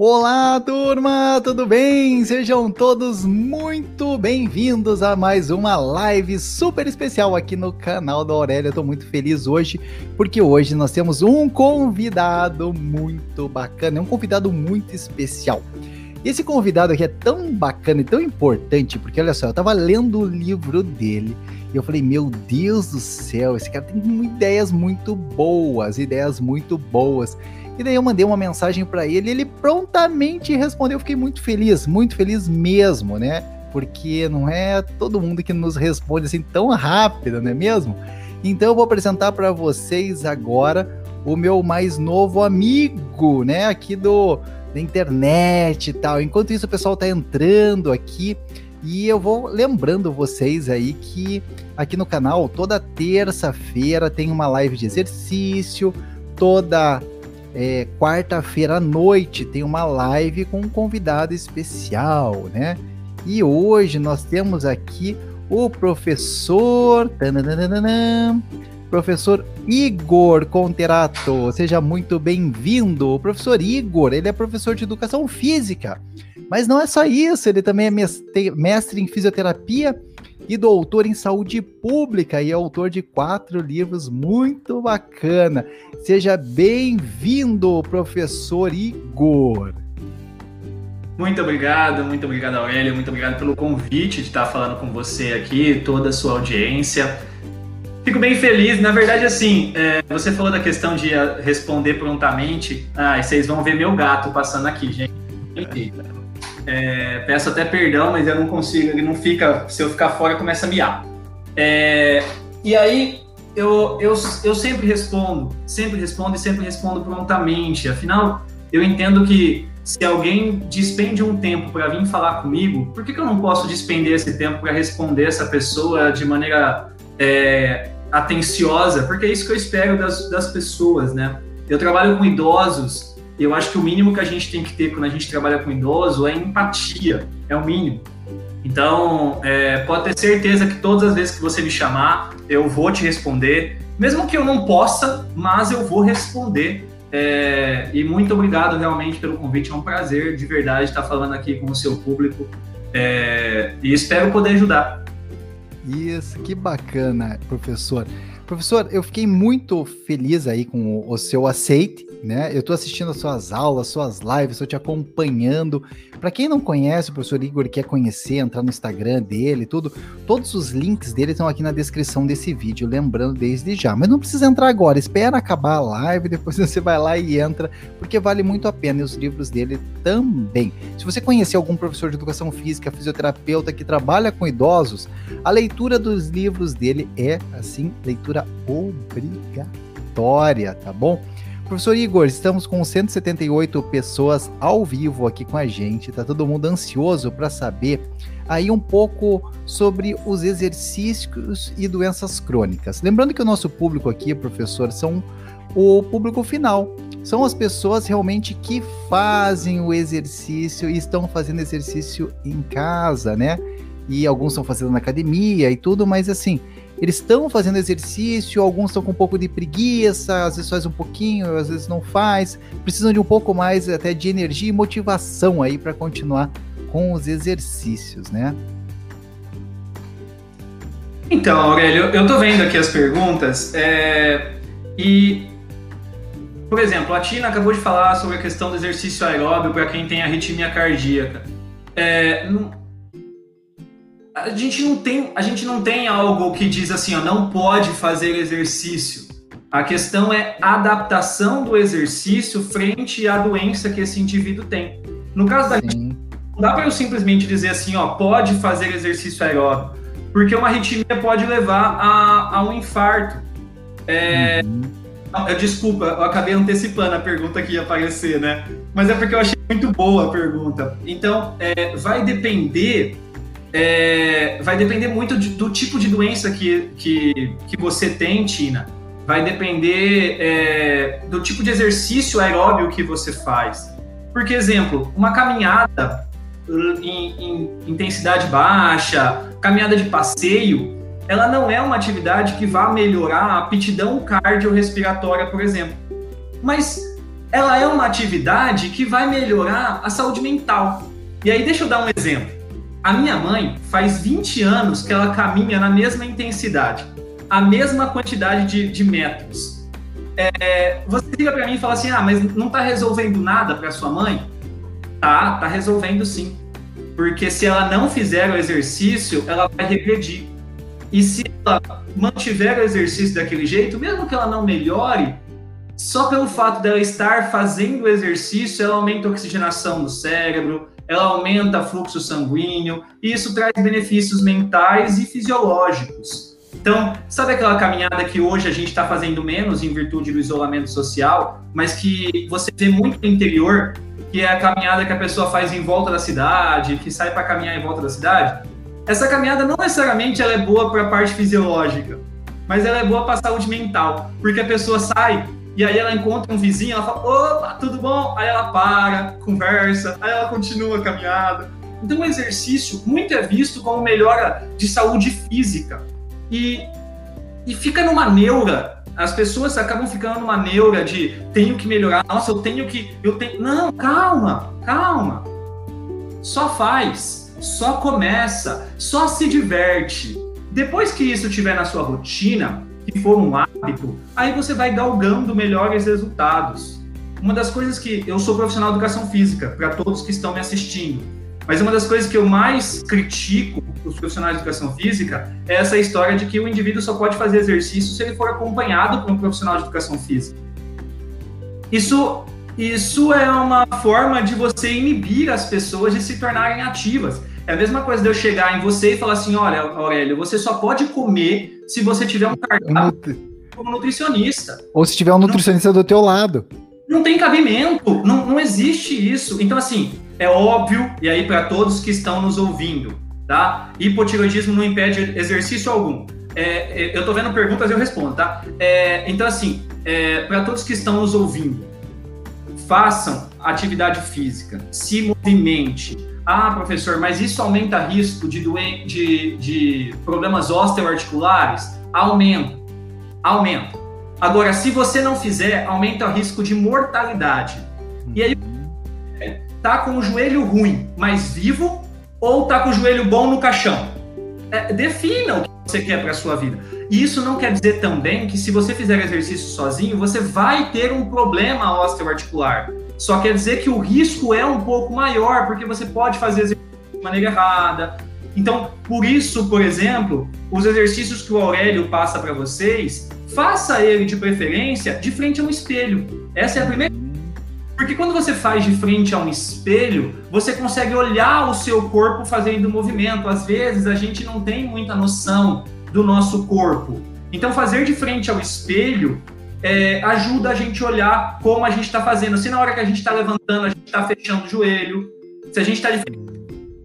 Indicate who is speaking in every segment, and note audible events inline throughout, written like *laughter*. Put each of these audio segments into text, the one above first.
Speaker 1: Olá, turma, tudo bem? Sejam todos muito bem-vindos a mais uma live super especial aqui no canal da Aurélia. Eu muito feliz hoje porque hoje nós temos um convidado muito bacana, é um convidado muito especial. Esse convidado aqui é tão bacana e tão importante porque olha só, eu tava lendo o livro dele e eu falei, meu Deus do céu, esse cara tem ideias muito boas, ideias muito boas. E daí eu mandei uma mensagem para ele, ele prontamente respondeu. Eu fiquei muito feliz, muito feliz mesmo, né? Porque não é todo mundo que nos responde assim tão rápido, não é mesmo? Então eu vou apresentar para vocês agora o meu mais novo amigo, né, aqui do da internet e tal. Enquanto isso o pessoal tá entrando aqui e eu vou lembrando vocês aí que aqui no canal toda terça-feira tem uma live de exercício, toda é, quarta-feira à noite tem uma live com um convidado especial, né? E hoje nós temos aqui o professor. Professor Igor Conterato, seja muito bem-vindo. O professor Igor, ele é professor de educação física, mas não é só isso, ele também é mestre em fisioterapia e doutor em saúde pública e autor de quatro livros muito bacana. Seja bem-vindo, professor Igor.
Speaker 2: Muito obrigado, muito obrigado, Aurélio, muito obrigado pelo convite de estar falando com você aqui, toda a sua audiência. Fico bem feliz, na verdade, assim, é, você falou da questão de responder prontamente. Ah, vocês vão ver meu gato passando aqui, gente. É, peço até perdão, mas eu não consigo, ele não fica, se eu ficar fora, começa a miar. É, e aí, eu, eu, eu sempre respondo, sempre respondo e sempre respondo prontamente. Afinal, eu entendo que se alguém despende um tempo para vir falar comigo, por que, que eu não posso despender esse tempo para responder essa pessoa de maneira é, atenciosa? Porque é isso que eu espero das, das pessoas, né? Eu trabalho com idosos eu acho que o mínimo que a gente tem que ter quando a gente trabalha com idoso é empatia, é o mínimo. Então, é, pode ter certeza que todas as vezes que você me chamar, eu vou te responder, mesmo que eu não possa, mas eu vou responder. É, e muito obrigado realmente pelo convite, é um prazer de verdade estar falando aqui com o seu público é, e espero poder ajudar.
Speaker 1: Isso, que bacana, professor. Professor, eu fiquei muito feliz aí com o seu aceite né? Eu estou assistindo as suas aulas, suas lives, estou te acompanhando. Para quem não conhece o professor Igor quer conhecer, entrar no Instagram dele, tudo, todos os links dele estão aqui na descrição desse vídeo, lembrando desde já. Mas não precisa entrar agora, espera acabar a live, *laughs* depois você vai lá e entra, porque vale muito a pena e os livros dele também. Se você conhecer algum professor de educação física, fisioterapeuta que trabalha com idosos, a leitura dos livros dele é assim, leitura obrigatória, tá bom? Professor Igor, estamos com 178 pessoas ao vivo aqui com a gente. Tá todo mundo ansioso para saber aí um pouco sobre os exercícios e doenças crônicas. Lembrando que o nosso público aqui, professor, são o público final. São as pessoas realmente que fazem o exercício e estão fazendo exercício em casa, né? E alguns estão fazendo na academia e tudo, mas assim, eles estão fazendo exercício, alguns estão com um pouco de preguiça, às vezes faz um pouquinho, às vezes não faz, precisam de um pouco mais até de energia e motivação aí para continuar com os exercícios, né?
Speaker 2: Então, Aurélio, eu tô vendo aqui as perguntas é, e, por exemplo, a Tina acabou de falar sobre a questão do exercício aeróbio para quem tem arritmia cardíaca. É, a gente não tem, a gente não tem algo que diz assim, ó, não pode fazer exercício. A questão é a adaptação do exercício frente à doença que esse indivíduo tem. No caso da arritmia, não dá para eu simplesmente dizer assim, ó, pode fazer exercício aeróbico, porque uma arritmia pode levar a, a um infarto. É, uhum. desculpa, eu acabei antecipando a pergunta que ia aparecer, né? Mas é porque eu achei muito boa a pergunta. Então, é, vai depender é, vai depender muito de, do tipo de doença que, que, que você tem, Tina. Vai depender é, do tipo de exercício aeróbio que você faz. Porque, exemplo, uma caminhada em, em intensidade baixa, caminhada de passeio, ela não é uma atividade que vá melhorar a aptidão cardiorrespiratória, por exemplo. Mas ela é uma atividade que vai melhorar a saúde mental. E aí, deixa eu dar um exemplo. A minha mãe faz 20 anos que ela caminha na mesma intensidade, a mesma quantidade de, de metros. É, você liga para mim e fala assim: ah, mas não está resolvendo nada para sua mãe? Tá, tá resolvendo sim. Porque se ela não fizer o exercício, ela vai regredir. E se ela mantiver o exercício daquele jeito, mesmo que ela não melhore, só pelo fato dela estar fazendo o exercício, ela aumenta a oxigenação do cérebro, ela aumenta fluxo sanguíneo, e isso traz benefícios mentais e fisiológicos. Então, sabe aquela caminhada que hoje a gente está fazendo menos em virtude do isolamento social, mas que você vê muito no interior, que é a caminhada que a pessoa faz em volta da cidade, que sai para caminhar em volta da cidade? Essa caminhada não necessariamente ela é boa para a parte fisiológica, mas ela é boa para a saúde mental, porque a pessoa sai e aí ela encontra um vizinho, ela fala, opa, tudo bom? Aí ela para, conversa, aí ela continua a caminhada. Então o exercício muito é visto como melhora de saúde física. E, e fica numa neura. As pessoas acabam ficando numa neura de tenho que melhorar, nossa, eu tenho que. Eu tenho. Não, calma, calma. Só faz, só começa, só se diverte. Depois que isso estiver na sua rotina, que for um hábito, aí você vai galgando melhores resultados. Uma das coisas que eu sou profissional de educação física, para todos que estão me assistindo, mas uma das coisas que eu mais critico os profissionais de educação física é essa história de que o indivíduo só pode fazer exercício se ele for acompanhado por um profissional de educação física. Isso, isso é uma forma de você inibir as pessoas de se tornarem ativas. É a mesma coisa de eu chegar em você e falar assim: olha, Aurélio, você só pode comer se você tiver um cardápio como nutricionista.
Speaker 1: Ou se tiver um nutricionista não, do teu lado.
Speaker 2: Não tem cabimento, não, não existe isso. Então, assim, é óbvio, e aí para todos que estão nos ouvindo, tá? Hipotiroidismo não impede exercício algum. É, é, eu tô vendo perguntas, eu respondo, tá? É, então, assim, é, para todos que estão nos ouvindo, façam atividade física, se movimente, ah, professor, mas isso aumenta risco de, doen de, de problemas osteoarticulares? Aumenta. Aumenta. Agora, se você não fizer, aumenta o risco de mortalidade. E aí, tá com o joelho ruim, mas vivo, ou tá com o joelho bom no caixão? É, defina o que você quer para a sua vida. E isso não quer dizer também que se você fizer exercício sozinho, você vai ter um problema osteoarticular. Só quer dizer que o risco é um pouco maior, porque você pode fazer exercício de maneira errada. Então, por isso, por exemplo, os exercícios que o Aurélio passa para vocês, faça ele de preferência de frente a um espelho. Essa é a primeira. Porque quando você faz de frente a um espelho, você consegue olhar o seu corpo fazendo movimento. Às vezes a gente não tem muita noção do nosso corpo. Então, fazer de frente ao espelho é, ajuda a gente olhar como a gente está fazendo. Se na hora que a gente está levantando, a gente está fechando o joelho, se a gente está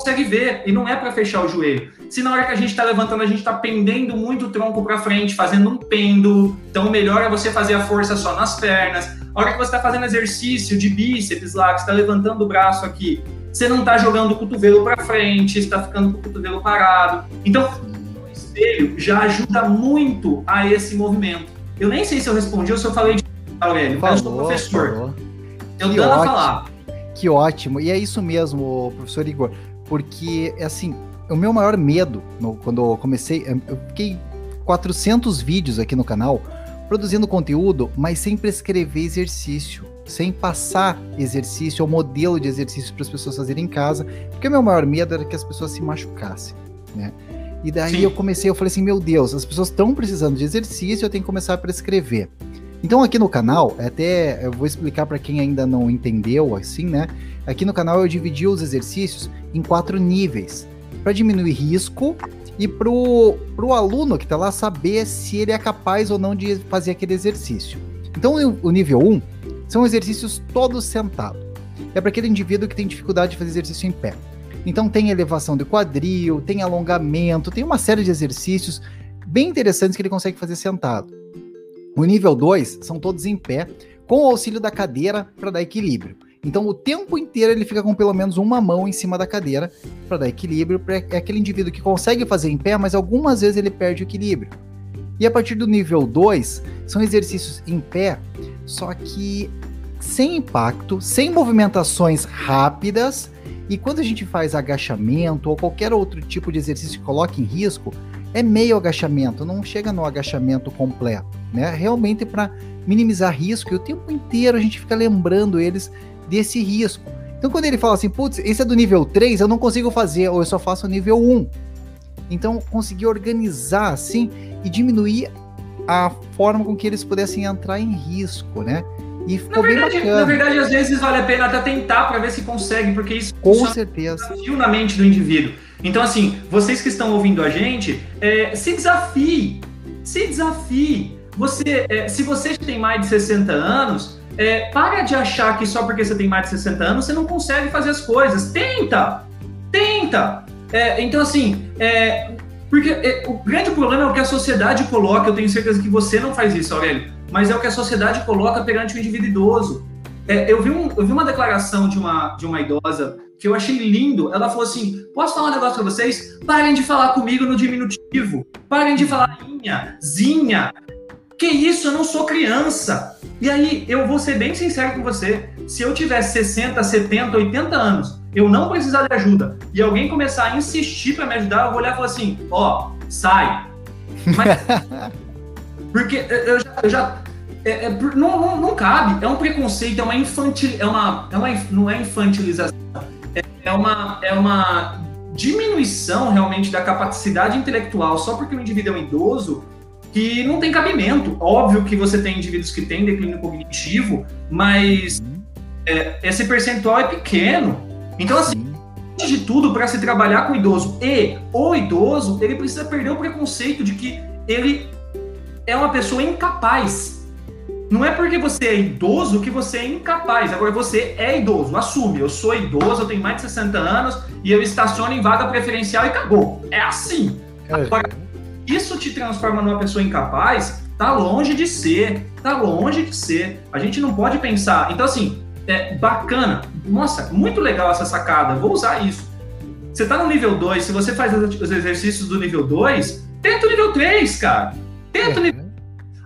Speaker 2: consegue ver, e não é para fechar o joelho. Se na hora que a gente está levantando, a gente está pendendo muito o tronco para frente, fazendo um pêndulo, então o melhor é você fazer a força só nas pernas. A hora que você está fazendo exercício de bíceps lá, que está levantando o braço aqui, você não está jogando o cotovelo para frente, está ficando com o cotovelo parado. Então, o espelho já ajuda muito a esse movimento. Eu nem sei se eu respondi ou se eu falei de Aurélio, falou, mas eu sou professor. Falou. Eu que ótimo, falar.
Speaker 1: Que ótimo. E é isso mesmo, professor Igor. Porque, assim, o meu maior medo, no, quando eu comecei, eu fiquei 400 vídeos aqui no canal, produzindo conteúdo, mas sem prescrever exercício, sem passar exercício ou modelo de exercício para as pessoas fazerem em casa, porque o meu maior medo era que as pessoas se machucassem, né? E daí Sim. eu comecei, eu falei assim, meu Deus, as pessoas estão precisando de exercício, eu tenho que começar a prescrever. Então aqui no canal, até eu vou explicar para quem ainda não entendeu, assim, né? Aqui no canal eu dividi os exercícios em quatro níveis, para diminuir risco e pro, pro aluno que está lá saber se ele é capaz ou não de fazer aquele exercício. Então o nível 1 um, são exercícios todos sentados. É para aquele indivíduo que tem dificuldade de fazer exercício em pé. Então tem elevação do quadril, tem alongamento, tem uma série de exercícios bem interessantes que ele consegue fazer sentado. O nível 2 são todos em pé, com o auxílio da cadeira para dar equilíbrio. Então o tempo inteiro ele fica com pelo menos uma mão em cima da cadeira para dar equilíbrio, é aquele indivíduo que consegue fazer em pé, mas algumas vezes ele perde o equilíbrio. E a partir do nível 2, são exercícios em pé, só que sem impacto, sem movimentações rápidas. E quando a gente faz agachamento ou qualquer outro tipo de exercício que coloque em risco, é meio agachamento, não chega no agachamento completo, né? Realmente para minimizar risco e o tempo inteiro a gente fica lembrando eles desse risco. Então quando ele fala assim, putz, esse é do nível 3, eu não consigo fazer, ou eu só faço nível 1. Então conseguir organizar assim e diminuir a forma com que eles pudessem entrar em risco, né?
Speaker 2: E ficou na verdade, bem bacana. Na verdade, às vezes vale a pena até tentar para ver se consegue, porque isso
Speaker 1: com certeza
Speaker 2: na mente do indivíduo. Então, assim, vocês que estão ouvindo a gente, é, se desafie, se desafie. Você, é, se você tem mais de 60 anos, é, para de achar que só porque você tem mais de 60 anos você não consegue fazer as coisas. Tenta! Tenta! É, então, assim, é, porque é, o grande problema é o que a sociedade coloca. Eu tenho certeza que você não faz isso, Aurélio, mas é o que a sociedade coloca perante o indivíduo idoso. É, eu, vi um, eu vi uma declaração de uma, de uma idosa que eu achei lindo. Ela falou assim: Posso falar um negócio pra vocês? Parem de falar comigo no diminutivo. Parem de falar inha, zinha. Que isso? Eu não sou criança. E aí, eu vou ser bem sincero com você. Se eu tivesse 60, 70, 80 anos, eu não precisar de ajuda, e alguém começar a insistir para me ajudar, eu vou olhar e falar assim: Ó, oh, sai. *laughs* Mas, porque eu já, eu já é, é, não, não, não, cabe, é um preconceito, é uma infantil, é uma, é uma não é infantilização, é, é, uma, é uma diminuição realmente da capacidade intelectual só porque o indivíduo é um idoso que não tem cabimento. Óbvio que você tem indivíduos que têm declínio cognitivo, mas é, esse percentual é pequeno. Então, assim, antes de tudo, para se trabalhar com o idoso e o idoso, ele precisa perder o preconceito de que ele é uma pessoa incapaz não é porque você é idoso que você é incapaz. Agora você é idoso, assume. Eu sou idoso, eu tenho mais de 60 anos e eu estaciono em vaga preferencial e acabou. É assim. É. Agora, isso te transforma numa pessoa incapaz? Tá longe de ser. Tá longe de ser. A gente não pode pensar. Então, assim, é bacana. Nossa, muito legal essa sacada. Vou usar isso. Você tá no nível 2, se você faz os exercícios do nível 2, tenta o nível 3, cara. Tenta o nível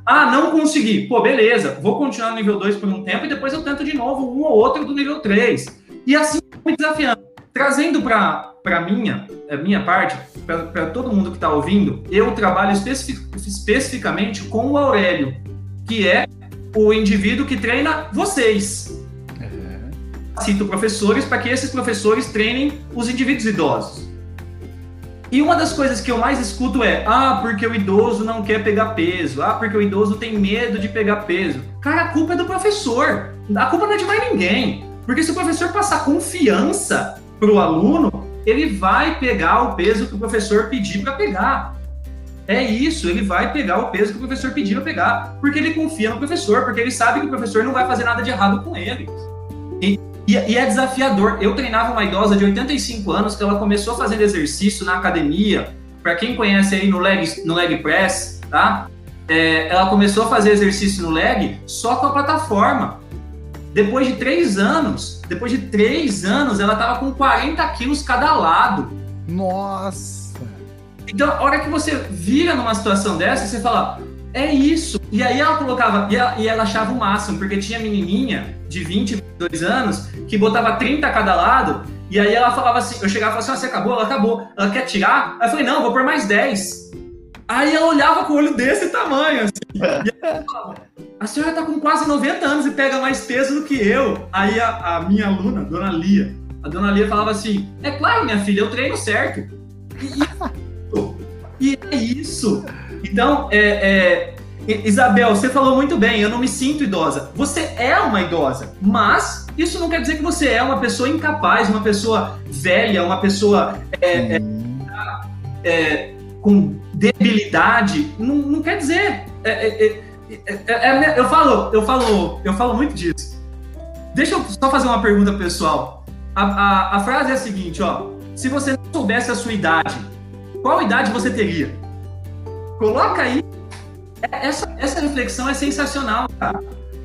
Speaker 2: ah, não consegui. Pô, beleza, vou continuar no nível 2 por um tempo e depois eu tento de novo um ou outro do nível 3. E assim, me desafiando. Trazendo para a minha, a minha parte, para todo mundo que está ouvindo, eu trabalho especific, especificamente com o Aurélio, que é o indivíduo que treina vocês. Uhum. Cito professores para que esses professores treinem os indivíduos idosos. E uma das coisas que eu mais escuto é: ah, porque o idoso não quer pegar peso, ah, porque o idoso tem medo de pegar peso. Cara, a culpa é do professor, a culpa não é de mais ninguém. Porque se o professor passar confiança para o aluno, ele vai pegar o peso que o professor pedir para pegar. É isso, ele vai pegar o peso que o professor pedir para pegar, porque ele confia no professor, porque ele sabe que o professor não vai fazer nada de errado com ele. E e, e, é desafiador. Eu treinava uma idosa de 85 anos que ela começou fazendo exercício na academia. Para quem conhece aí no leg, no leg press, tá? É, ela começou a fazer exercício no leg só com a plataforma. Depois de três anos, depois de três anos, ela tava com 40 quilos cada lado.
Speaker 1: Nossa!
Speaker 2: Então, a hora que você vira numa situação dessa, você fala, é isso. E aí ela colocava, e ela, e ela achava o máximo, porque tinha menininha de 20, 22 anos que botava 30 a cada lado, e aí ela falava assim, eu chegava e falava assim, ah, você acabou? Ela acabou. Ela quer tirar? Aí eu falei, não, vou pôr mais 10. Aí ela olhava com o olho desse tamanho, assim. E ela falava, a senhora tá com quase 90 anos e pega mais peso do que eu. Aí a, a minha aluna, dona Lia, a dona Lia falava assim, é claro, minha filha, eu treino certo. E, e é isso. Então, é, é, Isabel, você falou muito bem, eu não me sinto idosa. Você é uma idosa, mas isso não quer dizer que você é uma pessoa incapaz, uma pessoa velha, uma pessoa é, é, é com debilidade. Não, não quer dizer. É, eu falo, eu falo, eu falo muito disso. Deixa eu só fazer uma pergunta pessoal. A, a, a frase é a seguinte, ó. Se você não soubesse a sua idade, qual idade você teria? Coloca aí. É, essa, essa reflexão é sensacional, cara.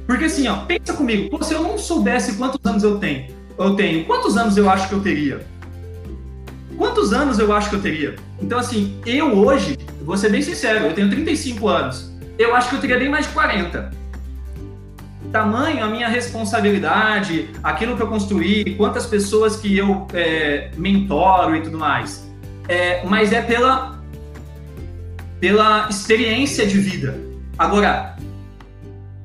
Speaker 2: Porque assim, ó, pensa comigo, Pô, se eu não soubesse quantos anos eu tenho, eu tenho, quantos anos eu acho que eu teria? Quantos anos eu acho que eu teria? Então, assim, eu hoje, vou ser bem sincero, eu tenho 35 anos. Eu acho que eu teria bem mais de 40. tamanho a minha responsabilidade, aquilo que eu construí, quantas pessoas que eu é, mentoro e tudo mais. É, mas é pela, pela experiência de vida. Agora,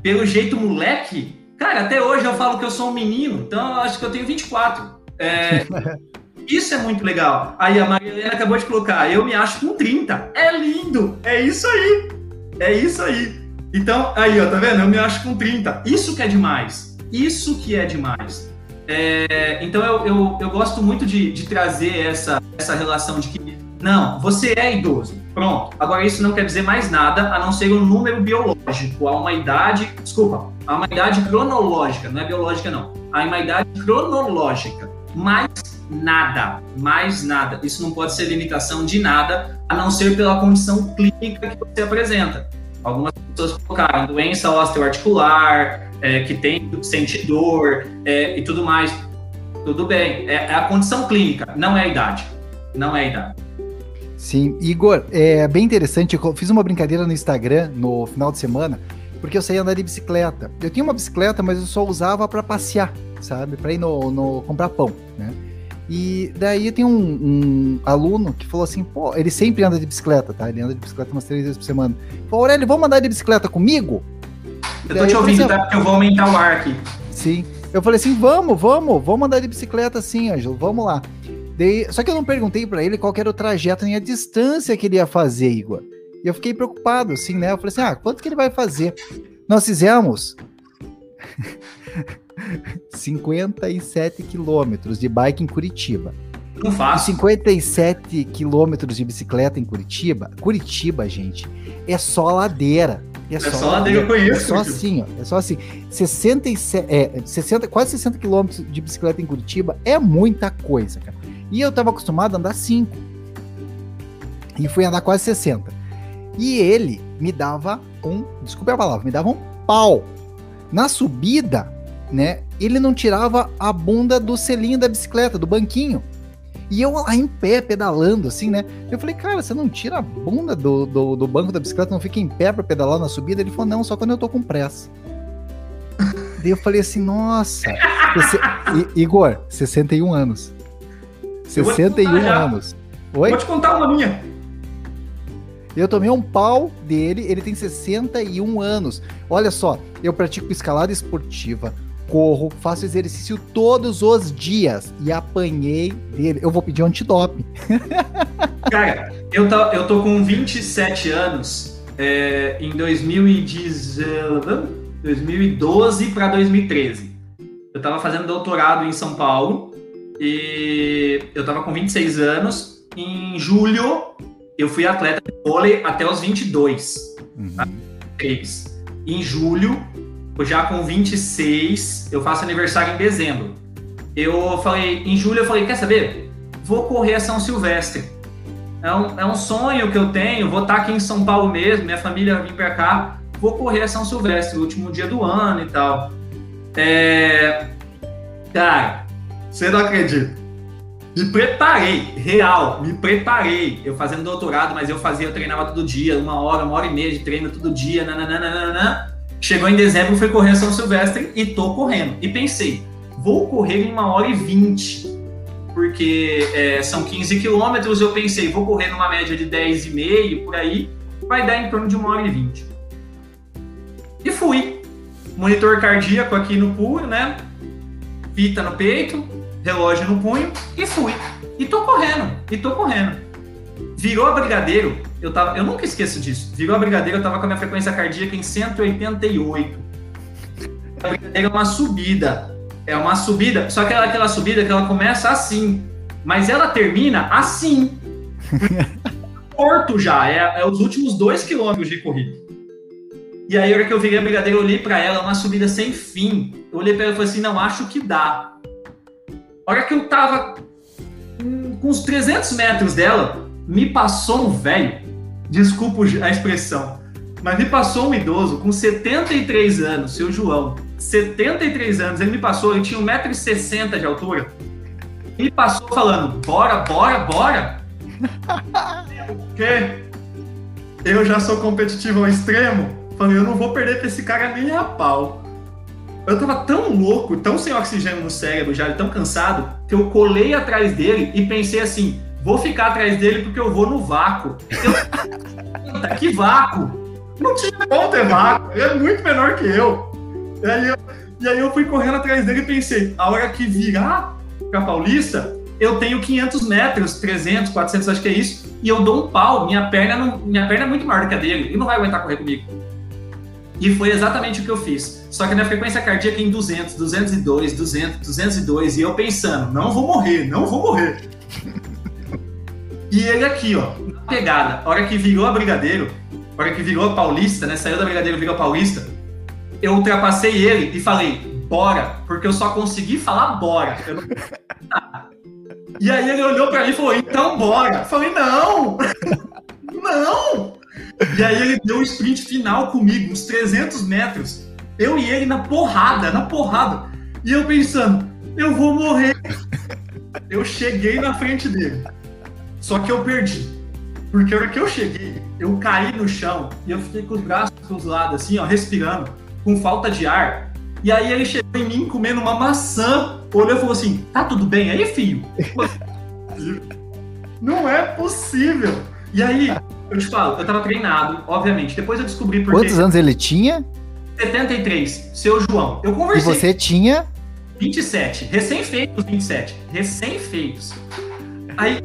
Speaker 2: pelo jeito moleque, cara, até hoje eu falo que eu sou um menino, então eu acho que eu tenho 24. É, *laughs* isso é muito legal. Aí a Maria Helena acabou de colocar, eu me acho com 30. É lindo! É isso aí! É isso aí! Então, aí, ó, tá vendo? Eu me acho com 30. Isso que é demais. Isso que é demais. É, então, eu, eu, eu, gosto muito de, de trazer essa, essa relação de que, não, você é idoso. Pronto. Agora, isso não quer dizer mais nada a não ser um número biológico. Há uma idade, desculpa, há uma idade cronológica, não é biológica, não. Há uma idade cronológica. Mais nada, mais nada. Isso não pode ser limitação de nada, a não ser pela condição clínica que você apresenta. Algumas pessoas colocaram doença osteoarticular, é, que tem sente dor é, e tudo mais. Tudo bem, é, é, a condição clínica, não é a idade. Não é a idade.
Speaker 1: Sim, Igor, é bem interessante. Eu fiz uma brincadeira no Instagram no final de semana, porque eu saí andar de bicicleta. Eu tinha uma bicicleta, mas eu só usava para passear, sabe? Para ir no, no comprar pão, né? E daí tem um, um, aluno que falou assim, pô, ele sempre anda de bicicleta, tá? Ele anda de bicicleta umas três vezes por semana. Falou, Aurélio, vamos andar de bicicleta comigo?
Speaker 2: Eu tô te ouvindo, assim, tá? Porque eu vou aumentar o ar aqui.
Speaker 1: Sim. Eu falei assim, vamos, vamos, vamos andar de bicicleta sim, Ângelo, vamos lá. Daí, só que eu não perguntei para ele qual era o trajeto nem a distância que ele ia fazer, Igor. E eu fiquei preocupado, assim, né? Eu falei assim, ah, quanto que ele vai fazer? Nós fizemos *laughs* 57 quilômetros de bike em Curitiba.
Speaker 2: Não faço.
Speaker 1: 57 quilômetros de bicicleta em Curitiba. Curitiba, gente, é só ladeira.
Speaker 2: É, é só, só ladeira, eu conheço.
Speaker 1: É só assim, ó. É só assim. 67, é, 60, quase 60 quilômetros de bicicleta em Curitiba é muita coisa, cara. E eu tava acostumado a andar 5. E fui andar quase 60. E ele me dava um, desculpe a palavra, me dava um pau. Na subida, né? Ele não tirava a bunda do selinho da bicicleta, do banquinho. E eu lá em pé, pedalando, assim, né? Eu falei, cara, você não tira a bunda do, do, do banco da bicicleta, não fica em pé pra pedalar na subida? Ele falou, não, só quando eu tô com pressa. Daí eu falei assim, nossa. I, Igor, 61 anos. 61 anos.
Speaker 2: Oi? Vou te contar uma minha.
Speaker 1: Eu tomei um pau dele, ele tem 61 anos. Olha só, eu pratico escalada esportiva, corro, faço exercício todos os dias e apanhei dele. Eu vou pedir um antidoping. *laughs*
Speaker 2: Cara, eu, tô, eu tô com 27 anos é, em 2012 para 2013. Eu tava fazendo doutorado em São Paulo e eu tava com 26 anos. Em julho, eu fui atleta de vôlei até os 22. Uhum. Tá? Em julho, já com 26, eu faço aniversário em dezembro. Eu falei, em julho eu falei, quer saber? Vou correr a São Silvestre. É um, é um sonho que eu tenho, vou estar aqui em São Paulo mesmo, minha família vir para cá, vou correr a São Silvestre, o último dia do ano e tal. É... Cara, você não acredita. Me preparei, real, me preparei. Eu fazendo doutorado, mas eu fazia, eu treinava todo dia, uma hora, uma hora e meia de treino todo dia, nananana. Chegou em dezembro, fui correr São Silvestre e tô correndo. E pensei, vou correr em uma hora e vinte, porque é, são 15 quilômetros. Eu pensei, vou correr numa média de 10,5 por aí, vai dar em torno de uma hora e vinte. E fui. Monitor cardíaco aqui no punho, né? Fita no peito, relógio no punho e fui. E tô correndo, e tô correndo. Virou a brigadeiro, eu, tava, eu nunca esqueço disso. Virou a brigadeiro, eu tava com a minha frequência cardíaca em 188. A brigadeiro é uma subida. É uma subida, só que ela, aquela subida que ela começa assim, mas ela termina assim. *laughs* Porto já, é, é, os últimos dois quilômetros de corrida. E aí, a hora que eu virei a brigadeiro, eu olhei para ela, uma subida sem fim. Eu olhei para ela e falei assim: não, acho que dá. A hora que eu tava com uns 300 metros dela, me passou um velho desculpa a expressão, mas me passou um idoso com 73 anos, seu João, 73 anos, ele me passou, ele tinha 1,60m de altura, ele passou falando, bora, bora, bora. *laughs* o quê? Eu já sou competitivo ao extremo, falei, eu não vou perder pra esse cara nem a pau. Eu tava tão louco, tão sem oxigênio no cérebro já, tão cansado, que eu colei atrás dele e pensei assim, vou ficar atrás dele porque eu vou no vácuo. Eu, que vácuo? Não tinha como ter vácuo, ele é muito menor que eu. E aí eu, e aí eu fui correndo atrás dele e pensei, a hora que virar pra Paulista, eu tenho 500 metros, 300, 400, acho que é isso, e eu dou um pau, minha perna, não, minha perna é muito maior do que a dele, ele não vai aguentar correr comigo. E foi exatamente o que eu fiz. Só que na frequência cardíaca em 200, 202, 200, 202, e eu pensando, não vou morrer, não vou morrer. e ele aqui, ó, na pegada, a hora que virou a Brigadeiro, a hora que virou a Paulista, né, saiu da Brigadeiro, virou a Paulista, eu ultrapassei ele e falei, bora, porque eu só consegui falar bora. Não... e aí ele olhou para mim e falou, então bora. Eu falei, não, *laughs* não. E aí ele deu o sprint final comigo, uns 300 metros. Eu e ele na porrada, na porrada. E eu pensando, eu vou morrer. Eu cheguei na frente dele. Só que eu perdi. Porque a hora que eu cheguei, eu caí no chão e eu fiquei com os braços cruzados, assim, ó, respirando, com falta de ar. E aí ele chegou em mim comendo uma maçã, olhou e falou assim: tá tudo bem aí, filho? Não é possível. E aí, eu te falo, eu tava treinado, obviamente. Depois eu descobri
Speaker 1: por Quantos anos ele tinha?
Speaker 2: 73, seu João. Eu conversei.
Speaker 1: E você tinha?
Speaker 2: 27, recém-feitos 27, recém-feitos. Aí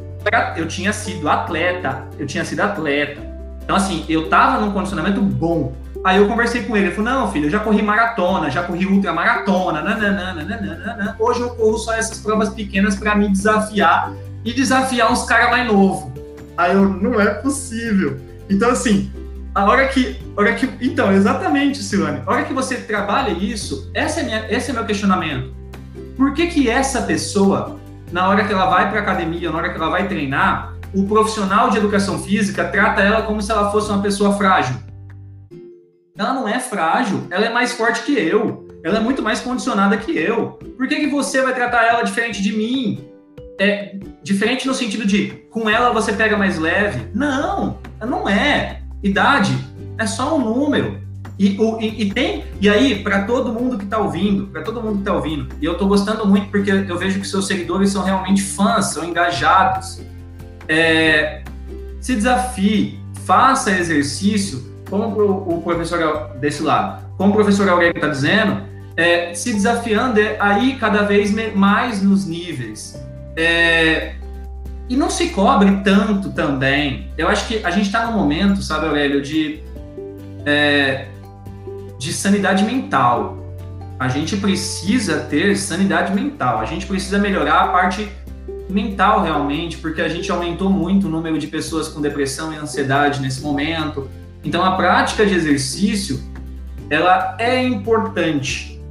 Speaker 2: eu tinha sido atleta, eu tinha sido atleta. Então assim, eu tava num condicionamento bom. Aí eu conversei com ele, ele falou, não, filho, eu já corri maratona, já corri ultramaratona, nananana, hoje eu corro só essas provas pequenas para me desafiar e desafiar uns caras mais novos. Aí eu, não é possível. Então, assim, a hora que. A hora que então, exatamente, Silane. A hora que você trabalha isso, essa é minha, esse é meu questionamento. Por que, que essa pessoa, na hora que ela vai para academia, na hora que ela vai treinar, o profissional de educação física trata ela como se ela fosse uma pessoa frágil? Ela não é frágil, ela é mais forte que eu. Ela é muito mais condicionada que eu. Por que, que você vai tratar ela diferente de mim? É diferente no sentido de com ela você pega mais leve. Não, não é. Idade é só um número. E, o, e, e tem e aí para todo mundo que está ouvindo, para todo mundo que está ouvindo, e eu estou gostando muito porque eu vejo que seus seguidores são realmente fãs, são engajados. É, se desafie, faça exercício, como o, o professor desse lado, como o professor Aurélio está dizendo, é, se desafiando é aí cada vez mais nos níveis. É, e não se cobre tanto também. Eu acho que a gente está num momento, sabe, Aurélio, de, é, de sanidade mental. A gente precisa ter sanidade mental. A gente precisa melhorar a parte mental realmente, porque a gente aumentou muito o número de pessoas com depressão e ansiedade nesse momento. Então, a prática de exercício, ela é importante.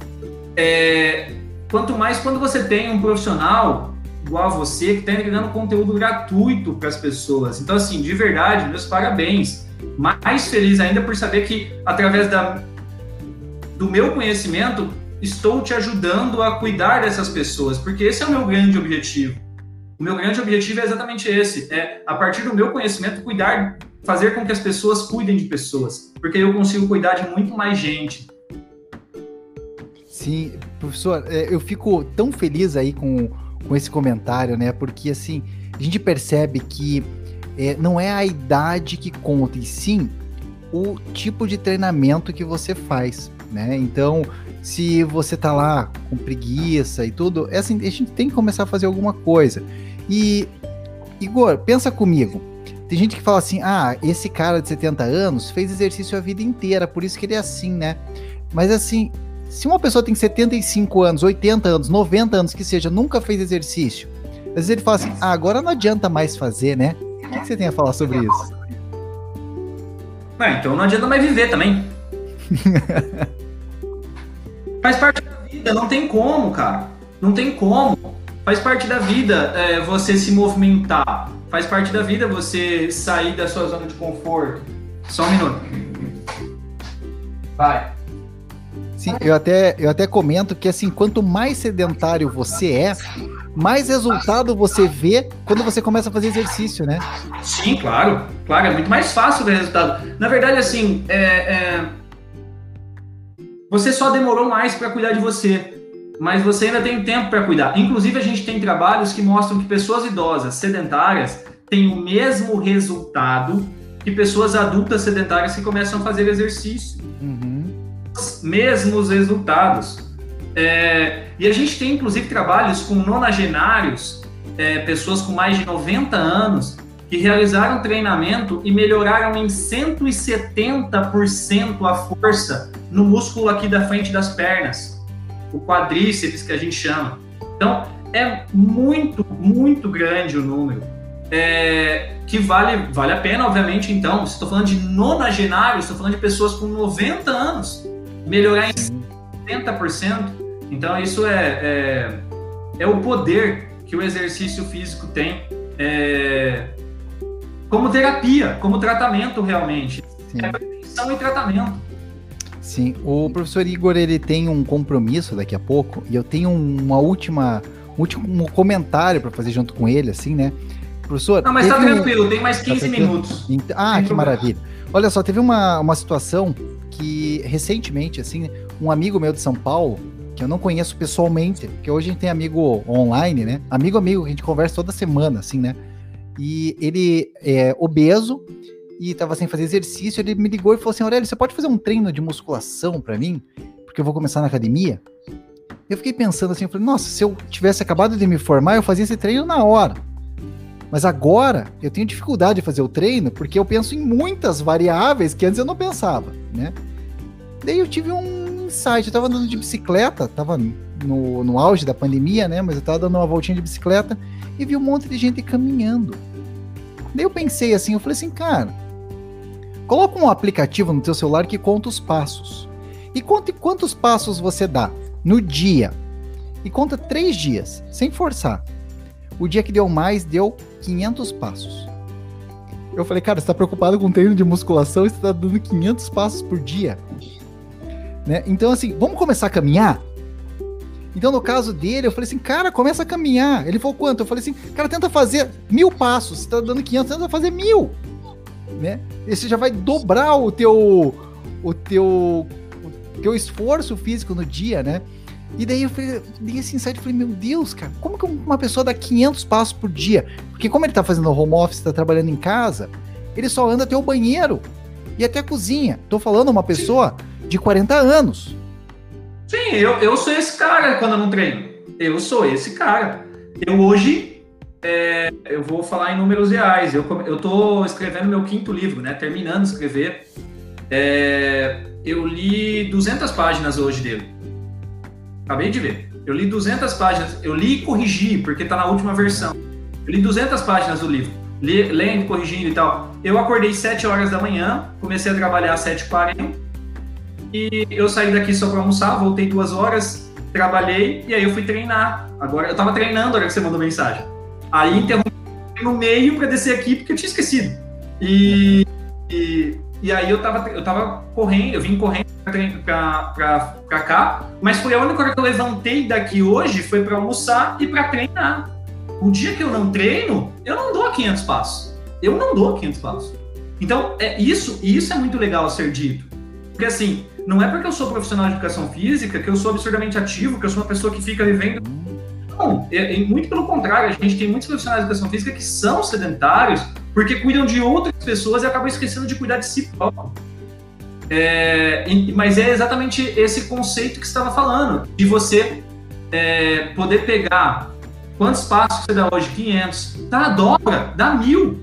Speaker 2: É, quanto mais quando você tem um profissional a você que está entregando conteúdo gratuito para as pessoas. Então, assim, de verdade, meus parabéns. Mais feliz ainda por saber que, através da, do meu conhecimento, estou te ajudando a cuidar dessas pessoas, porque esse é o meu grande objetivo. O meu grande objetivo é exatamente esse: é, a partir do meu conhecimento, cuidar, fazer com que as pessoas cuidem de pessoas, porque eu consigo cuidar de muito mais gente.
Speaker 1: Sim, professor, é, eu fico tão feliz aí com com esse comentário, né? Porque assim, a gente percebe que é, não é a idade que conta, e sim o tipo de treinamento que você faz, né? Então, se você tá lá com preguiça e tudo, é assim, a gente tem que começar a fazer alguma coisa. E, Igor, pensa comigo. Tem gente que fala assim: ah, esse cara de 70 anos fez exercício a vida inteira, por isso que ele é assim, né? Mas assim, se uma pessoa tem 75 anos, 80 anos, 90 anos, que seja, nunca fez exercício, às vezes ele fala assim: ah, agora não adianta mais fazer, né? O que você tem a falar sobre isso?
Speaker 2: Ah, então não adianta mais viver também. *laughs* Faz parte da vida, não tem como, cara. Não tem como. Faz parte da vida é, você se movimentar. Faz parte da vida você sair da sua zona de conforto. Só um minuto. Vai.
Speaker 1: Sim, eu até, eu até comento que assim, quanto mais sedentário você é, mais resultado você vê quando você começa a fazer exercício, né?
Speaker 2: Sim, claro. Claro, é muito mais fácil ver resultado. Na verdade, assim, é, é... você só demorou mais para cuidar de você, mas você ainda tem tempo para cuidar. Inclusive, a gente tem trabalhos que mostram que pessoas idosas sedentárias têm o mesmo resultado que pessoas adultas sedentárias que começam a fazer exercício. Uhum. Os mesmos resultados. É, e a gente tem, inclusive, trabalhos com nonagenários, é, pessoas com mais de 90 anos, que realizaram treinamento e melhoraram em 170% a força no músculo aqui da frente das pernas, o quadríceps que a gente chama. Então, é muito, muito grande o número. É, que vale, vale a pena, obviamente, então, se estou falando de nonagenários, estou falando de pessoas com 90 anos, melhorar em 70%. Então, isso é, é, é o poder que o exercício físico tem é, como terapia, como tratamento realmente. Sim. É prevenção e tratamento.
Speaker 1: Sim, o professor Igor ele tem um compromisso daqui a pouco e eu tenho uma última um último comentário para fazer junto com ele, assim, né? Professor.
Speaker 2: Não, mas tá tranquilo, um... tem mais 15 tá minutos.
Speaker 1: Ah, que maravilha. Olha só, teve uma, uma situação que recentemente, assim, um amigo meu de São Paulo, que eu não conheço pessoalmente, porque hoje a gente tem amigo online, né? Amigo, amigo, a gente conversa toda semana, assim, né? E ele é obeso e estava sem fazer exercício. Ele me ligou e falou assim: Aurélio, você pode fazer um treino de musculação para mim? Porque eu vou começar na academia. Eu fiquei pensando assim: eu falei, nossa, se eu tivesse acabado de me formar, eu fazia esse treino na hora. Mas agora eu tenho dificuldade de fazer o treino porque eu penso em muitas variáveis que antes eu não pensava, né? Daí eu tive um insight, eu tava andando de bicicleta, tava no, no auge da pandemia, né? Mas eu tava dando uma voltinha de bicicleta e vi um monte de gente caminhando. Daí eu pensei assim, eu falei assim, cara, coloca um aplicativo no teu celular que conta os passos. E conte quantos passos você dá no dia. E conta três dias, sem forçar. O dia que deu mais deu 500 passos. Eu falei, cara, você tá preocupado com treino de musculação e você tá dando 500 passos por dia. Né? Então, assim, vamos começar a caminhar? Então, no caso dele, eu falei assim, cara, começa a caminhar. Ele falou, quanto? Eu falei assim, cara, tenta fazer mil passos. Você tá dando 500, tenta fazer mil. Né? E você já vai dobrar o teu, o teu, o teu esforço físico no dia, né? E daí eu falei, dei esse insight, falei, meu Deus, cara, como que uma pessoa dá 500 passos por dia? Porque como ele tá fazendo home office, tá trabalhando em casa, ele só anda até o banheiro e até a cozinha. Tô falando uma pessoa de 40 anos.
Speaker 2: Sim, eu, eu sou esse cara quando eu não treino. Eu sou esse cara. Eu hoje, é, eu vou falar em números reais. Eu, eu tô escrevendo meu quinto livro, né? Terminando de escrever. É, eu li 200 páginas hoje dele. Acabei de ver. Eu li 200 páginas. Eu li e corrigi, porque tá na última versão. Eu li 200 páginas do livro. Li, lendo, corrigindo e tal. Eu acordei 7 horas da manhã, comecei a trabalhar às 7h40 e eu saí daqui só para almoçar, voltei duas horas, trabalhei e aí eu fui treinar. Agora eu tava treinando na hora que você mandou mensagem. Aí interrompi no meio para descer aqui porque eu tinha esquecido. E, e, e, aí eu tava, eu tava correndo, eu vim correndo para cá, mas foi a única hora que eu levantei daqui hoje foi para almoçar e para treinar. O dia que eu não treino, eu não dou 500 passos. Eu não dou 500 passos. Então, é isso, isso é muito legal ser dito. Porque assim, não é porque eu sou profissional de educação física que eu sou absurdamente ativo, que eu sou uma pessoa que fica vivendo. Não, é, é muito pelo contrário, a gente tem muitos profissionais de educação física que são sedentários porque cuidam de outras pessoas e acabam esquecendo de cuidar de si próprio. É, mas é exatamente esse conceito que estava falando, de você é, poder pegar quantos passos você dá hoje? 500. Tá, dobra, dá mil.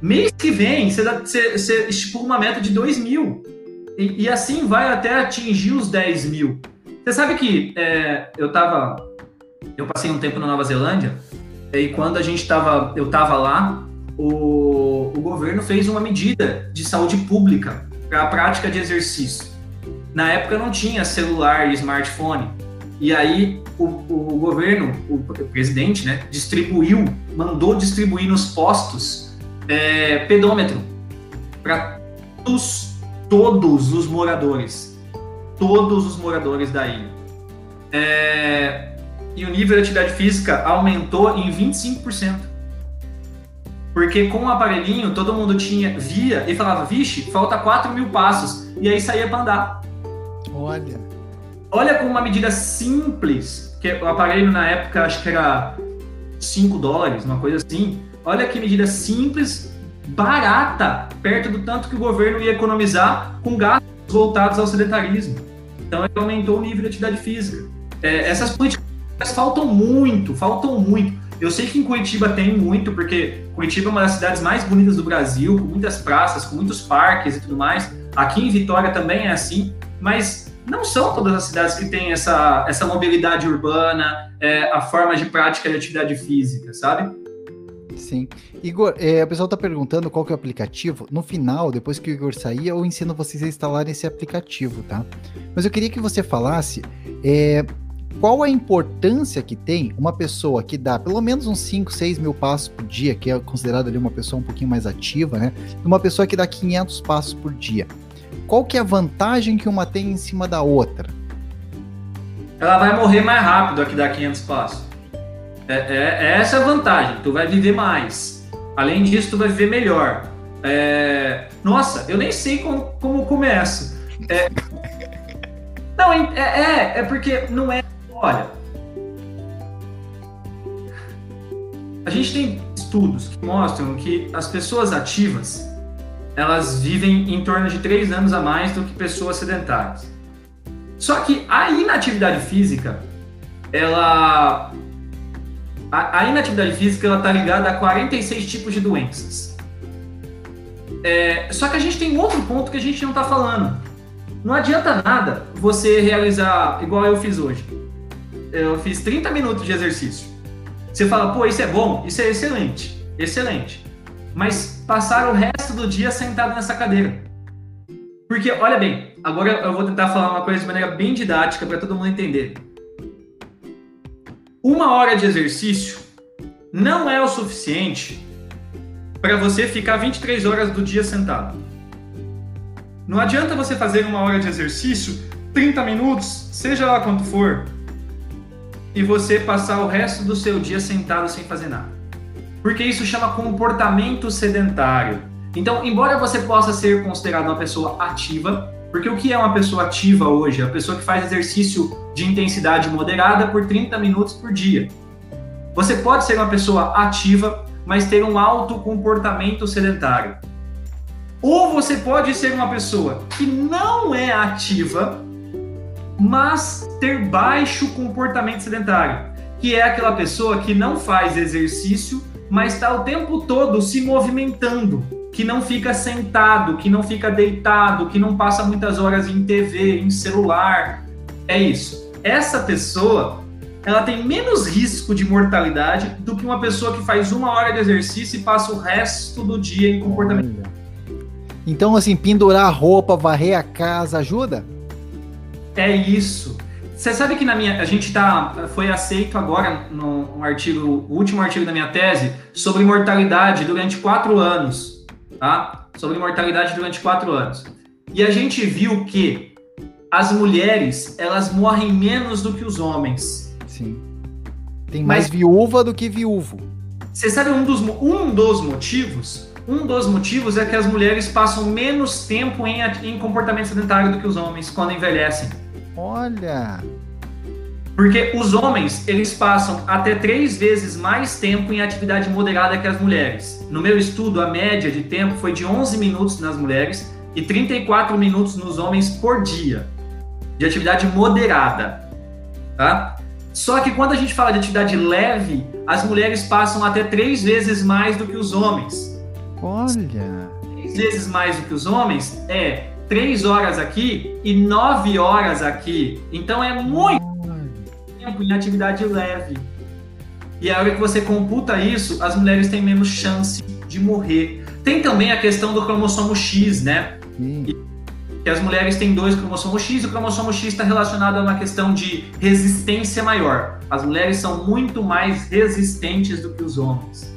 Speaker 2: Mês que vem, você, dá, você, você estipula uma meta de 2 mil. E, e, assim vai até atingir os 10 mil. Você sabe que é, eu tava. Eu passei um tempo na Nova Zelândia, e quando a gente tava. Eu tava lá, o, o governo fez uma medida de saúde pública para a prática de exercício. Na época não tinha celular e smartphone. E aí o, o governo, o presidente, né, distribuiu, mandou distribuir nos postos é, pedômetro para todos todos os moradores. Todos os moradores da ilha. É, e o nível de atividade física aumentou em 25%. Porque com o aparelhinho todo mundo tinha via e falava, vixe, falta 4 mil passos. E aí saía para andar.
Speaker 1: Olha.
Speaker 2: olha como uma medida simples, que o aparelho na época acho que era 5 dólares, uma coisa assim. Olha que medida simples, barata, perto do tanto que o governo ia economizar com gastos voltados ao sedentarismo. Então ele aumentou o nível de atividade física. É, essas políticas faltam muito, faltam muito. Eu sei que em Curitiba tem muito, porque Curitiba é uma das cidades mais bonitas do Brasil, com muitas praças, com muitos parques e tudo mais. Aqui em Vitória também é assim, mas não são todas as cidades que têm essa, essa mobilidade urbana, é, a forma de prática de atividade física, sabe?
Speaker 1: Sim. Igor, é, o pessoal está perguntando qual que é o aplicativo. No final, depois que o Igor sair, eu ensino vocês a instalarem esse aplicativo, tá? Mas eu queria que você falasse é, qual a importância que tem uma pessoa que dá pelo menos uns 5, 6 mil passos por dia, que é considerada ali uma pessoa um pouquinho mais ativa, né? Uma pessoa que dá 500 passos por dia. Qual que é a vantagem que uma tem em cima da outra?
Speaker 2: Ela vai morrer mais rápido a que dá 500 passos. É, é, é essa a vantagem. Tu vai viver mais. Além disso, tu vai viver melhor. É... Nossa, eu nem sei como, como começa. É... *laughs* Não, é, é, é porque não é. Olha. A gente tem estudos que mostram que as pessoas ativas elas vivem em torno de três anos a mais do que pessoas sedentárias. Só que a inatividade física, ela a, inatividade física ela está ligada a 46 tipos de doenças. É, só que a gente tem outro ponto que a gente não está falando. Não adianta nada você realizar igual eu fiz hoje. Eu fiz 30 minutos de exercício. Você fala, pô, isso é bom, isso é excelente, excelente. Mas passar o resto do dia sentado nessa cadeira. Porque, olha bem, agora eu vou tentar falar uma coisa de maneira bem didática para todo mundo entender. Uma hora de exercício não é o suficiente para você ficar 23 horas do dia sentado. Não adianta você fazer uma hora de exercício, 30 minutos, seja lá quanto for, e você passar o resto do seu dia sentado sem fazer nada. Porque isso chama comportamento sedentário. Então, embora você possa ser considerado uma pessoa ativa, porque o que é uma pessoa ativa hoje? É a pessoa que faz exercício de intensidade moderada por 30 minutos por dia. Você pode ser uma pessoa ativa, mas ter um alto comportamento sedentário. Ou você pode ser uma pessoa que não é ativa, mas ter baixo comportamento sedentário, que é aquela pessoa que não faz exercício, mas está o tempo todo se movimentando que não fica sentado, que não fica deitado, que não passa muitas horas em TV, em celular. É isso. Essa pessoa, ela tem menos risco de mortalidade do que uma pessoa que faz uma hora de exercício e passa o resto do dia em comportamento.
Speaker 1: Então, assim, pendurar a roupa, varrer a casa ajuda?
Speaker 2: É isso. Você sabe que na minha a gente tá foi aceito agora no artigo, o último artigo da minha tese sobre mortalidade durante quatro anos tá? Sobre mortalidade durante quatro anos. E a gente viu que as mulheres, elas morrem menos do que os homens.
Speaker 1: Sim. Tem mais Mas, viúva do que viúvo.
Speaker 2: Você sabe um dos, um dos motivos? Um dos motivos é que as mulheres passam menos tempo em, em comportamento sedentário do que os homens quando envelhecem.
Speaker 1: Olha!
Speaker 2: Porque os homens, eles passam até três vezes mais tempo em atividade moderada que as mulheres. No meu estudo, a média de tempo foi de 11 minutos nas mulheres e 34 minutos nos homens por dia, de atividade moderada, tá? Só que quando a gente fala de atividade leve, as mulheres passam até três vezes mais do que os homens.
Speaker 1: Olha!
Speaker 2: Três vezes mais do que os homens é três horas aqui e nove horas aqui. Então é muito tempo em atividade leve. E a hora que você computa isso, as mulheres têm menos chance de morrer. Tem também a questão do cromossomo X, né? Hum. Que as mulheres têm dois cromossomos X, e o cromossomo X está relacionado a uma questão de resistência maior. As mulheres são muito mais resistentes do que os homens.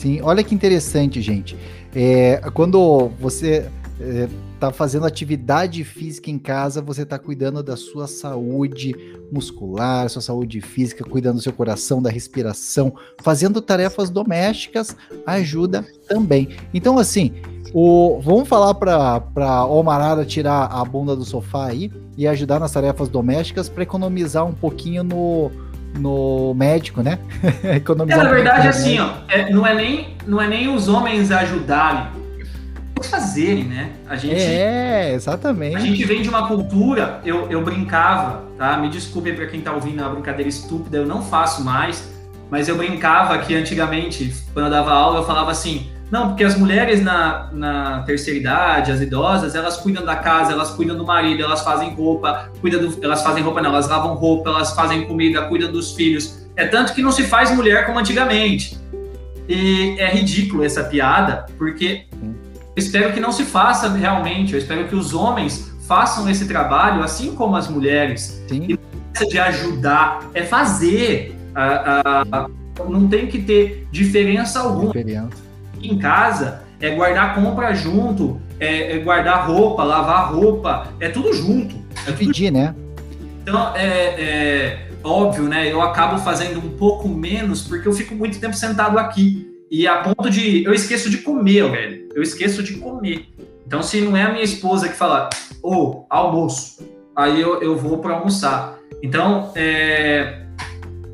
Speaker 1: Sim, olha que interessante, gente. É, quando você é, tá fazendo atividade física em casa, você tá cuidando da sua saúde muscular, sua saúde física, cuidando do seu coração, da respiração, fazendo tarefas domésticas ajuda também. Então, assim, o, vamos falar para a Omarada tirar a bunda do sofá aí e ajudar nas tarefas domésticas para economizar um pouquinho no, no médico, né? *laughs*
Speaker 2: economizar é, na verdade, assim, ó, é, não, é nem, não é nem os homens ajudarem, fazerem, né?
Speaker 1: A gente, é, exatamente.
Speaker 2: A gente vem de uma cultura, eu, eu brincava, tá? Me desculpem para quem tá ouvindo a brincadeira estúpida, eu não faço mais, mas eu brincava que antigamente, quando eu dava aula, eu falava assim não, porque as mulheres na, na terceira idade, as idosas, elas cuidam da casa, elas cuidam do marido, elas fazem roupa, cuidam do, elas fazem roupa não, elas lavam roupa, elas fazem comida, cuidam dos filhos. É tanto que não se faz mulher como antigamente. E é ridículo essa piada, porque eu espero que não se faça realmente. Eu espero que os homens façam esse trabalho, assim como as mulheres. Sim. E não é de ajudar, é fazer. não tem que ter diferença alguma. Diferença em casa é guardar compra junto, é, é guardar roupa, lavar roupa, é tudo junto. É
Speaker 1: Pedir, né?
Speaker 2: Então, é, é, óbvio, né? Eu acabo fazendo um pouco menos porque eu fico muito tempo sentado aqui. E a ponto de. Eu esqueço de comer, velho. Eu esqueço de comer. Então, se não é a minha esposa que fala, ô, oh, almoço, aí eu, eu vou para almoçar. Então, é,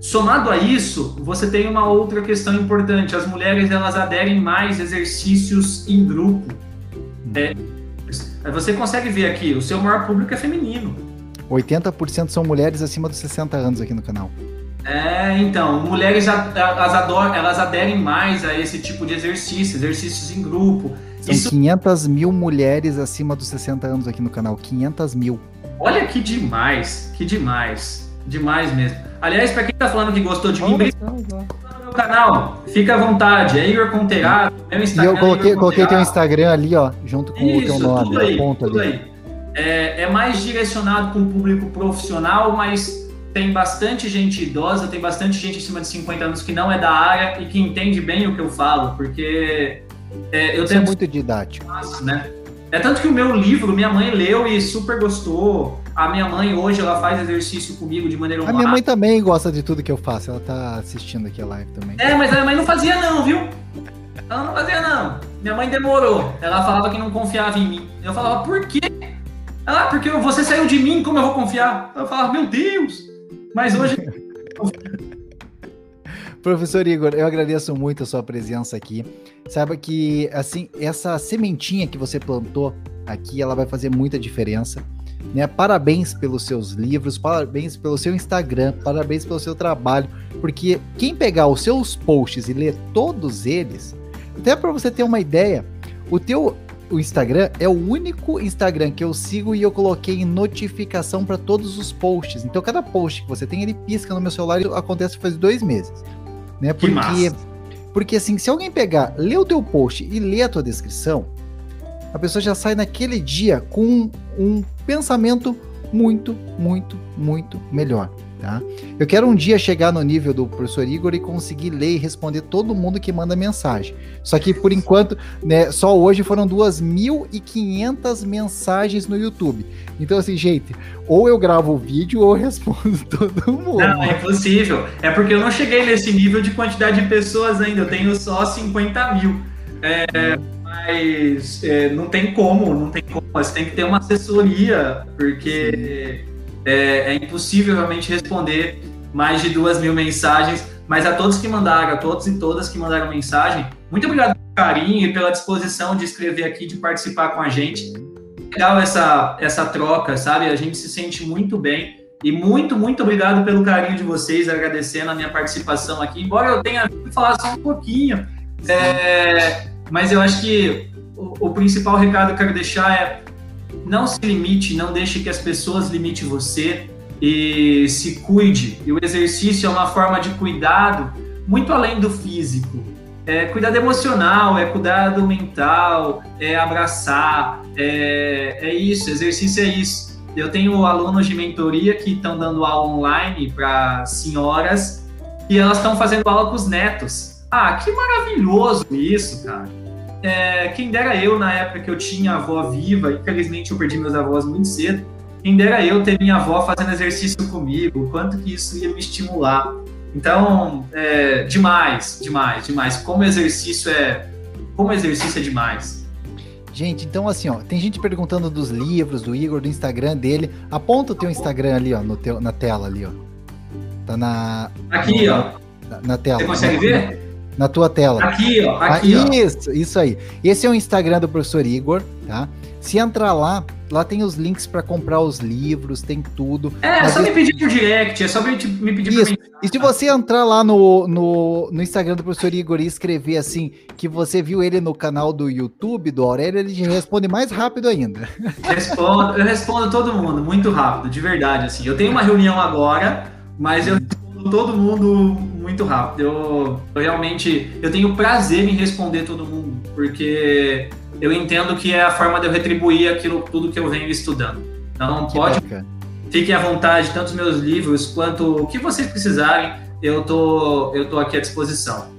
Speaker 2: Somado a isso, você tem uma outra questão importante. As mulheres elas aderem mais exercícios em grupo. É, você consegue ver aqui, o seu maior público é feminino.
Speaker 1: 80% são mulheres acima dos 60 anos aqui no canal.
Speaker 2: É, então, mulheres elas, adoram, elas aderem mais a esse tipo de exercício, exercícios em grupo.
Speaker 1: São Isso... 500 mil mulheres acima dos 60 anos aqui no canal, 500 mil.
Speaker 2: Olha que demais, que demais, demais mesmo. Aliás, para quem tá falando que gostou de mim, no meu canal, fica à vontade. É Igor Conterado,
Speaker 1: meu Instagram. E eu coloquei, é coloquei teu Instagram ali, ó, junto com Isso, o teu nome,
Speaker 2: tudo aí, ponto tudo ali. Aí. É, é mais direcionado para um público profissional, mas tem bastante gente idosa, tem bastante gente acima de 50 anos que não é da área e que entende bem o que eu falo, porque
Speaker 1: é, eu Isso é tenho... é muito didático.
Speaker 2: Né? É tanto que o meu livro, minha mãe leu e super gostou. A minha mãe hoje ela faz exercício comigo de maneira
Speaker 1: A minha mãe também gosta de tudo que eu faço. Ela tá assistindo aqui a live também.
Speaker 2: É, mas a minha mãe não fazia não, viu? Ela não fazia não. Minha mãe demorou. Ela falava que não confiava em mim. Eu falava, por quê? Ah, porque você saiu de mim, como eu vou confiar? Eu falava, meu Deus. Mas hoje
Speaker 1: Professor Igor, eu agradeço muito a sua presença aqui. Saiba que assim, essa sementinha que você plantou aqui, ela vai fazer muita diferença. Né? Parabéns pelos seus livros, parabéns pelo seu Instagram, parabéns pelo seu trabalho, porque quem pegar os seus posts e ler todos eles, até para você ter uma ideia, o teu o Instagram é o único Instagram que eu sigo e eu coloquei notificação para todos os posts. Então cada post que você tem ele pisca no meu celular e acontece faz dois meses, né? Porque porque assim, se alguém pegar, ler o teu post e ler a tua descrição, a pessoa já sai naquele dia com um pensamento muito, muito, muito melhor. Tá? Eu quero um dia chegar no nível do professor Igor e conseguir ler e responder todo mundo que manda mensagem. Só que por enquanto, né, só hoje foram 2.500 mensagens no YouTube. Então, assim, gente, ou eu gravo o vídeo ou eu respondo *laughs* todo mundo.
Speaker 2: Não, é impossível. É porque eu não cheguei nesse nível de quantidade de pessoas ainda. Eu tenho só 50 mil. É, mas é, não tem como, não tem como. Você tem que ter uma assessoria, porque é, é, impossível realmente responder mais de duas mil mensagens. Mas a todos que mandaram, a todos e todas que mandaram mensagem, muito obrigado pelo carinho e pela disposição de escrever aqui, de participar com a gente. Legal essa, essa troca, sabe? A gente se sente muito bem. E muito, muito obrigado pelo carinho de vocês, agradecendo a minha participação aqui. Embora eu tenha falado só um pouquinho, é, mas eu acho que o, o, principal recado que eu quero deixar é não se limite, não deixe que as pessoas limitem você e se cuide. E o exercício é uma forma de cuidado muito além do físico. É cuidado emocional, é cuidado mental, é abraçar, é, é isso, exercício é isso. Eu tenho alunos de mentoria que estão dando aula online para senhoras e elas estão fazendo aula com os netos. Ah, que maravilhoso isso, cara. É, quem dera eu, na época que eu tinha avó viva, infelizmente eu perdi meus avós muito cedo, quem dera eu ter minha avó fazendo exercício comigo, quanto que isso ia me estimular. Então, é, demais, demais, demais. Como exercício é, como exercício é demais.
Speaker 1: Gente, então assim, ó, tem gente perguntando dos livros do Igor, do Instagram dele. Aponta o teu Instagram ali, ó, no teu, na tela ali, ó. Tá na.
Speaker 2: Aqui, ó.
Speaker 1: Na, na, tela.
Speaker 2: Você consegue ver?
Speaker 1: Na, tua tela.
Speaker 2: Aqui, ó. Aqui, ah,
Speaker 1: ó. Isso, isso aí. Esse é o Instagram do professor Igor, tá? Se entrar lá, lá tem os links para comprar os livros, tem tudo.
Speaker 2: É, é só me pedir por direct, é só me, me pedir
Speaker 1: Isso. por E se você entrar lá no, no, no Instagram do professor Igor e escrever assim, que você viu ele no canal do YouTube do Aurélio, ele responde mais rápido ainda.
Speaker 2: Respondo, eu respondo todo mundo, muito rápido, de verdade, assim. Eu tenho uma reunião agora, mas eu todo mundo muito rápido. Eu, eu realmente, eu tenho prazer em responder todo mundo, porque eu entendo que é a forma de eu retribuir aquilo tudo que eu venho estudando. Então, que pode. Bacana. Fiquem à vontade, tanto os meus livros quanto o que vocês precisarem, eu tô, eu tô aqui à disposição.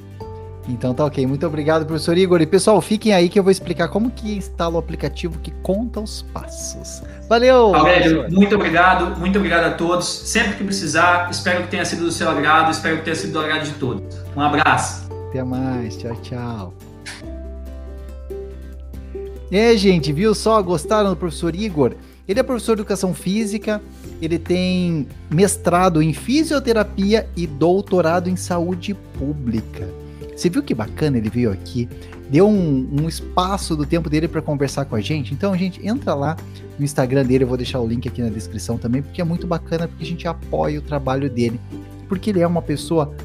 Speaker 1: Então tá ok. Muito obrigado, professor Igor. E pessoal, fiquem aí que eu vou explicar como que instala o aplicativo que conta os passos. Valeu!
Speaker 2: Aurélio, muito obrigado, muito obrigado a todos. Sempre que precisar, espero que tenha sido do seu agrado, espero que tenha sido do agrado de todos. Um abraço.
Speaker 1: Até mais. Tchau, tchau. É, gente, viu só? Gostaram do professor Igor? Ele é professor de educação física, ele tem mestrado em fisioterapia e doutorado em saúde pública. Você viu que bacana ele veio aqui? Deu um, um espaço do tempo dele para conversar com a gente. Então, gente, entra lá no Instagram dele, eu vou deixar o link aqui na descrição também, porque é muito bacana, porque a gente apoia o trabalho dele. Porque ele é uma pessoa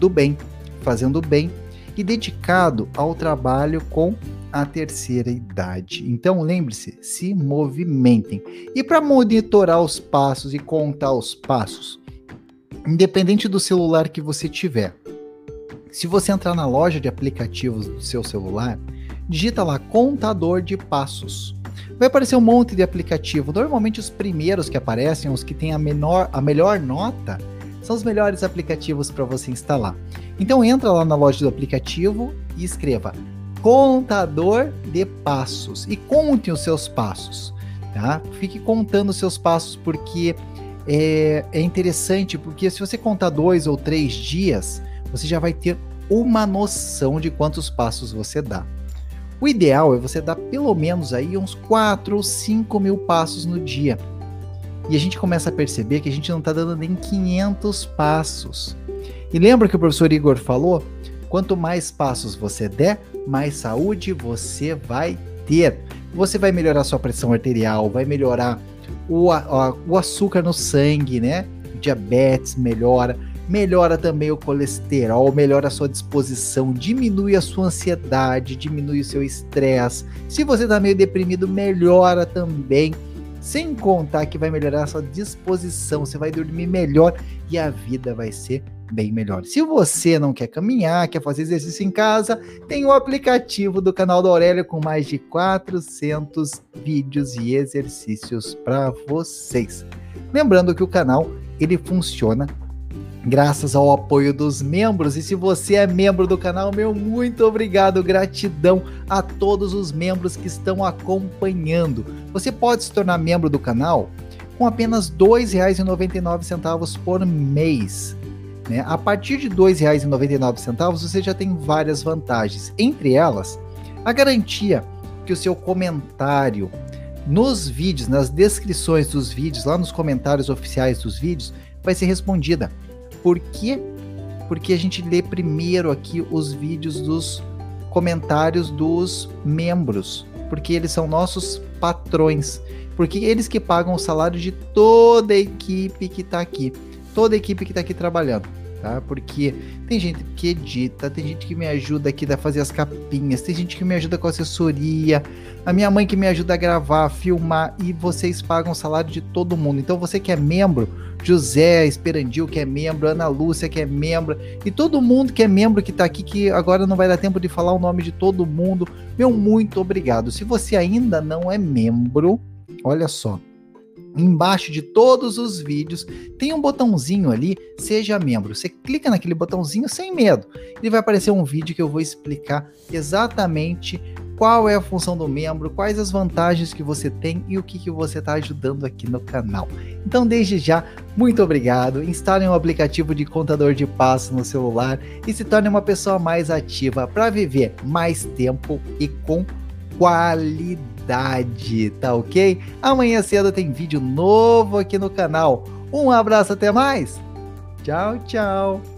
Speaker 1: do bem, fazendo bem e dedicado ao trabalho com a terceira idade. Então lembre-se, se movimentem. E para monitorar os passos e contar os passos, independente do celular que você tiver, se você entrar na loja de aplicativos do seu celular, digita lá contador de passos. Vai aparecer um monte de aplicativo. Normalmente os primeiros que aparecem, os que têm a menor, a melhor nota, são os melhores aplicativos para você instalar. Então entra lá na loja do aplicativo e escreva contador de passos e conte os seus passos, tá? Fique contando os seus passos porque é, é interessante, porque se você contar dois ou três dias, você já vai ter uma noção de quantos passos você dá. O ideal é você dar pelo menos aí uns 4 ou 5 mil passos no dia. E a gente começa a perceber que a gente não está dando nem 500 passos. E lembra que o professor Igor falou? Quanto mais passos você der, mais saúde você vai ter. Você vai melhorar sua pressão arterial, vai melhorar o, a, o açúcar no sangue, né? Diabetes melhora, melhora também o colesterol, melhora a sua disposição, diminui a sua ansiedade, diminui o seu estresse. Se você está meio deprimido, melhora também. Sem contar que vai melhorar a sua disposição, você vai dormir melhor e a vida vai ser bem melhor. Se você não quer caminhar, quer fazer exercício em casa, tem o aplicativo do canal da Aurélia com mais de 400 vídeos e exercícios para vocês. Lembrando que o canal ele funciona graças ao apoio dos membros. E se você é membro do canal, meu muito obrigado, gratidão a todos os membros que estão acompanhando. Você pode se tornar membro do canal com apenas R$ 2,99 por mês. Né? A partir de R$ 2,99 você já tem várias vantagens. Entre elas, a garantia que o seu comentário nos vídeos, nas descrições dos vídeos, lá nos comentários oficiais dos vídeos, vai ser respondida. Por quê? Porque a gente lê primeiro aqui os vídeos dos comentários dos membros, porque eles são nossos patrões, porque eles que pagam o salário de toda a equipe que está aqui. Toda a equipe que está aqui trabalhando, tá? Porque tem gente que edita, tem gente que me ajuda aqui a fazer as capinhas, tem gente que me ajuda com assessoria, a minha mãe que me ajuda a gravar, filmar e vocês pagam o salário de todo mundo. Então você que é membro, José Esperandil que é membro, Ana Lúcia que é membro e todo mundo que é membro que está aqui que agora não vai dar tempo de falar o nome de todo mundo. Meu muito obrigado. Se você ainda não é membro, olha só, Embaixo de todos os vídeos tem um botãozinho ali, seja membro. Você clica naquele botãozinho sem medo. Ele vai aparecer um vídeo que eu vou explicar exatamente qual é a função do membro, quais as vantagens que você tem e o que, que você está ajudando aqui no canal. Então, desde já, muito obrigado. Instale um aplicativo de contador de passo no celular e se torne uma pessoa mais ativa para viver mais tempo e com qualidade, tá ok? Amanhã cedo tem vídeo novo aqui no canal. Um abraço, até mais! Tchau, tchau!